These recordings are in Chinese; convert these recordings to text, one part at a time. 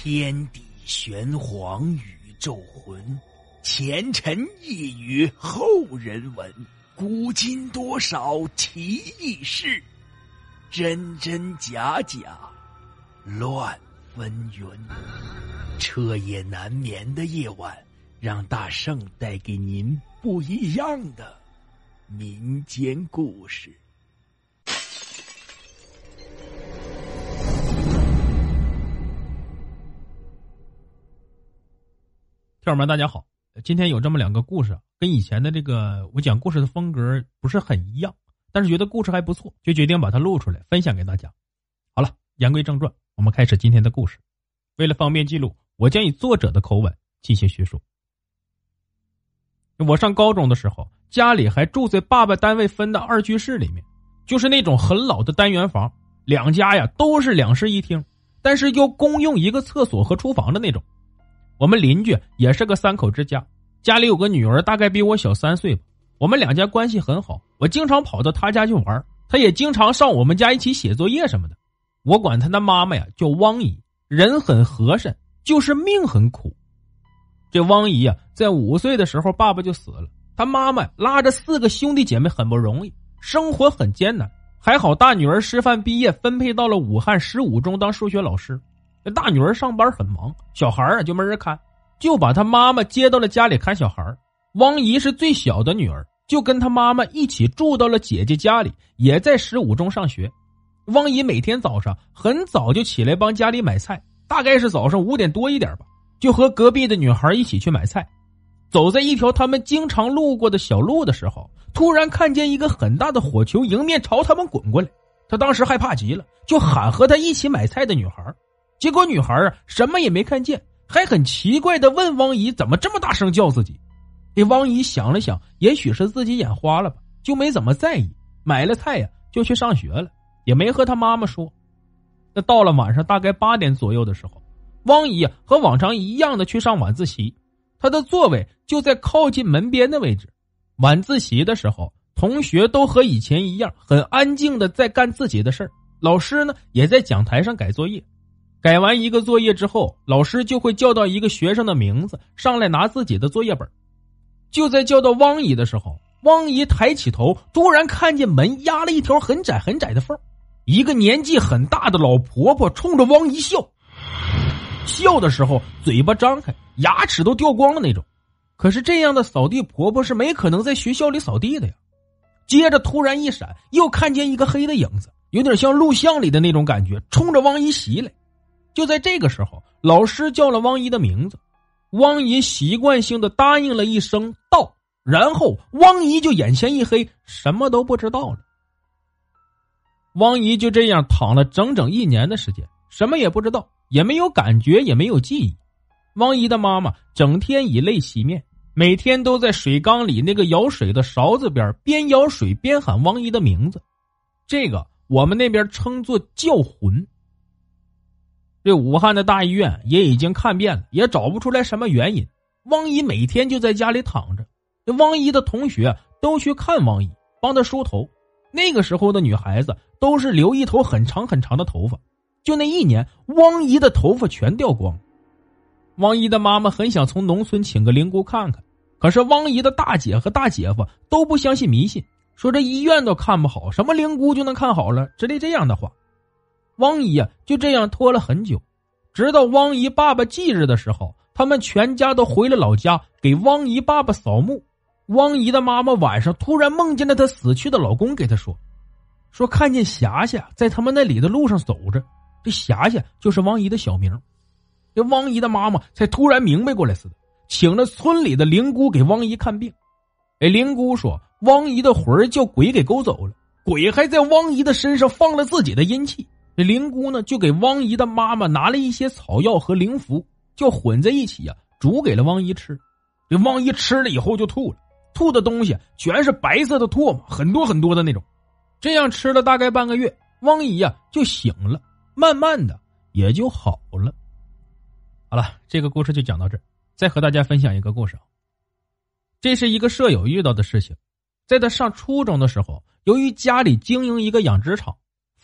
天地玄黄，宇宙浑，前尘一语后人闻，古今多少奇异事，真真假假，乱纷纭。彻夜难眠的夜晚，让大圣带给您不一样的民间故事。朋友们，大家好！今天有这么两个故事，跟以前的这个我讲故事的风格不是很一样，但是觉得故事还不错，就决定把它录出来分享给大家。好了，言归正传，我们开始今天的故事。为了方便记录，我将以作者的口吻进行叙述。我上高中的时候，家里还住在爸爸单位分的二居室里面，就是那种很老的单元房，两家呀都是两室一厅，但是又共用一个厕所和厨房的那种。我们邻居也是个三口之家，家里有个女儿，大概比我小三岁吧。我们两家关系很好，我经常跑到他家去玩，他也经常上我们家一起写作业什么的。我管他的妈妈呀叫汪姨，人很和善，就是命很苦。这汪姨呀，在五岁的时候爸爸就死了，她妈妈拉着四个兄弟姐妹很不容易，生活很艰难。还好大女儿师范毕业，分配到了武汉十五中当数学老师。大女儿上班很忙，小孩啊就没人看，就把他妈妈接到了家里看小孩。汪姨是最小的女儿，就跟他妈妈一起住到了姐姐家里，也在十五中上学。汪姨每天早上很早就起来帮家里买菜，大概是早上五点多一点吧，就和隔壁的女孩一起去买菜。走在一条他们经常路过的小路的时候，突然看见一个很大的火球迎面朝他们滚过来，他当时害怕极了，就喊和他一起买菜的女孩。结果女孩啊什么也没看见，还很奇怪的问汪姨怎么这么大声叫自己。这汪姨想了想，也许是自己眼花了吧，就没怎么在意，买了菜呀就去上学了，也没和他妈妈说。那到了晚上大概八点左右的时候，汪姨和往常一样的去上晚自习，她的座位就在靠近门边的位置。晚自习的时候，同学都和以前一样很安静的在干自己的事儿，老师呢也在讲台上改作业。改完一个作业之后，老师就会叫到一个学生的名字上来拿自己的作业本。就在叫到汪姨的时候，汪姨抬起头，突然看见门压了一条很窄很窄的缝，一个年纪很大的老婆婆冲着汪姨笑，笑的时候嘴巴张开，牙齿都掉光了那种。可是这样的扫地婆婆是没可能在学校里扫地的呀。接着突然一闪，又看见一个黑的影子，有点像录像里的那种感觉，冲着汪姨袭来。就在这个时候，老师叫了汪姨的名字，汪姨习惯性的答应了一声“到”，然后汪姨就眼前一黑，什么都不知道了。汪姨就这样躺了整整一年的时间，什么也不知道，也没有感觉，也没有记忆。汪姨的妈妈整天以泪洗面，每天都在水缸里那个舀水的勺子边边舀水边喊汪姨的名字，这个我们那边称作叫魂。这武汉的大医院也已经看遍了，也找不出来什么原因。汪姨每天就在家里躺着。这汪姨的同学都去看汪姨，帮她梳头。那个时候的女孩子都是留一头很长很长的头发，就那一年，汪姨的头发全掉光。汪姨的妈妈很想从农村请个灵姑看看，可是汪姨的大姐和大姐夫都不相信迷信，说这医院都看不好，什么灵姑就能看好了之类这样的话。汪姨呀，就这样拖了很久，直到汪姨爸爸忌日的时候，他们全家都回了老家给汪姨爸爸扫墓。汪姨的妈妈晚上突然梦见了她死去的老公，给她说，说看见霞霞在他们那里的路上走着，这霞霞就是汪姨的小名。这汪姨的妈妈才突然明白过来似的，请了村里的灵姑给汪姨看病。哎，灵姑说，汪姨的魂叫鬼给勾走了，鬼还在汪姨的身上放了自己的阴气。这灵姑呢，就给汪姨的妈妈拿了一些草药和灵符，就混在一起呀，煮给了汪姨吃。这汪姨吃了以后就吐了，吐的东西全是白色的唾沫，很多很多的那种。这样吃了大概半个月，汪姨呀就醒了，慢慢的也就好了。好了，这个故事就讲到这。再和大家分享一个故事，这是一个舍友遇到的事情。在他上初中的时候，由于家里经营一个养殖场。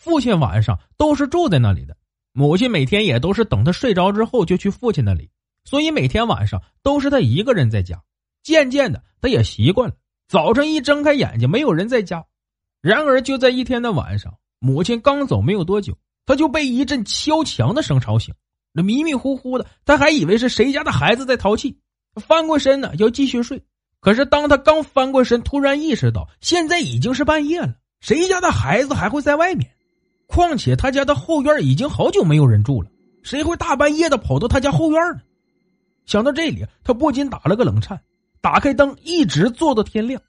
父亲晚上都是住在那里的，母亲每天也都是等他睡着之后就去父亲那里，所以每天晚上都是他一个人在家。渐渐的，他也习惯了早晨一睁开眼睛没有人在家。然而就在一天的晚上，母亲刚走没有多久，他就被一阵敲墙的声吵醒。那迷迷糊糊的，他还以为是谁家的孩子在淘气，翻过身呢要继续睡。可是当他刚翻过身，突然意识到现在已经是半夜了，谁家的孩子还会在外面？况且他家的后院已经好久没有人住了，谁会大半夜的跑到他家后院呢？想到这里，他不禁打了个冷颤，打开灯，一直坐到天亮。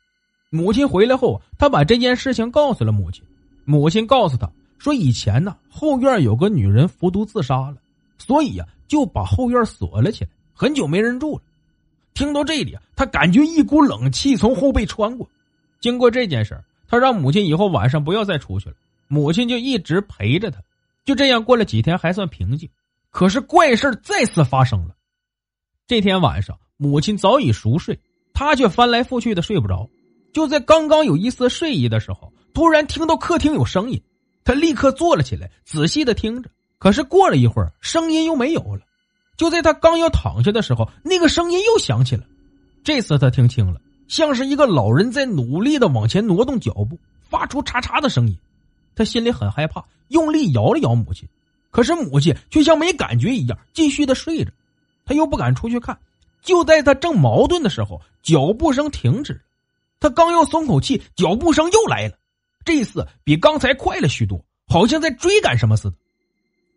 母亲回来后，他把这件事情告诉了母亲。母亲告诉他说：“以前呢，后院有个女人服毒自杀了，所以呀，就把后院锁了起来，很久没人住了。”听到这里，他感觉一股冷气从后背穿过。经过这件事他让母亲以后晚上不要再出去了。母亲就一直陪着他，就这样过了几天，还算平静。可是怪事再次发生了。这天晚上，母亲早已熟睡，他却翻来覆去的睡不着。就在刚刚有一丝睡意的时候，突然听到客厅有声音，他立刻坐了起来，仔细的听着。可是过了一会儿，声音又没有了。就在他刚要躺下的时候，那个声音又响起了。这次他听清了，像是一个老人在努力的往前挪动脚步，发出嚓嚓的声音。他心里很害怕，用力摇了摇母亲，可是母亲却像没感觉一样，继续的睡着。他又不敢出去看，就在他正矛盾的时候，脚步声停止了。他刚要松口气，脚步声又来了，这次比刚才快了许多，好像在追赶什么似的。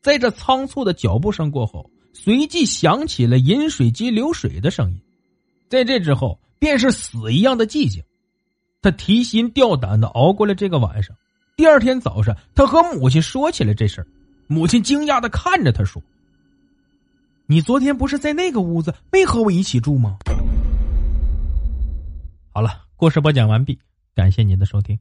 在这仓促的脚步声过后，随即响起了饮水机流水的声音。在这之后，便是死一样的寂静。他提心吊胆的熬过了这个晚上。第二天早上，他和母亲说起了这事儿。母亲惊讶的看着他说：“你昨天不是在那个屋子没和我一起住吗？”好了，故事播讲完毕，感谢您的收听。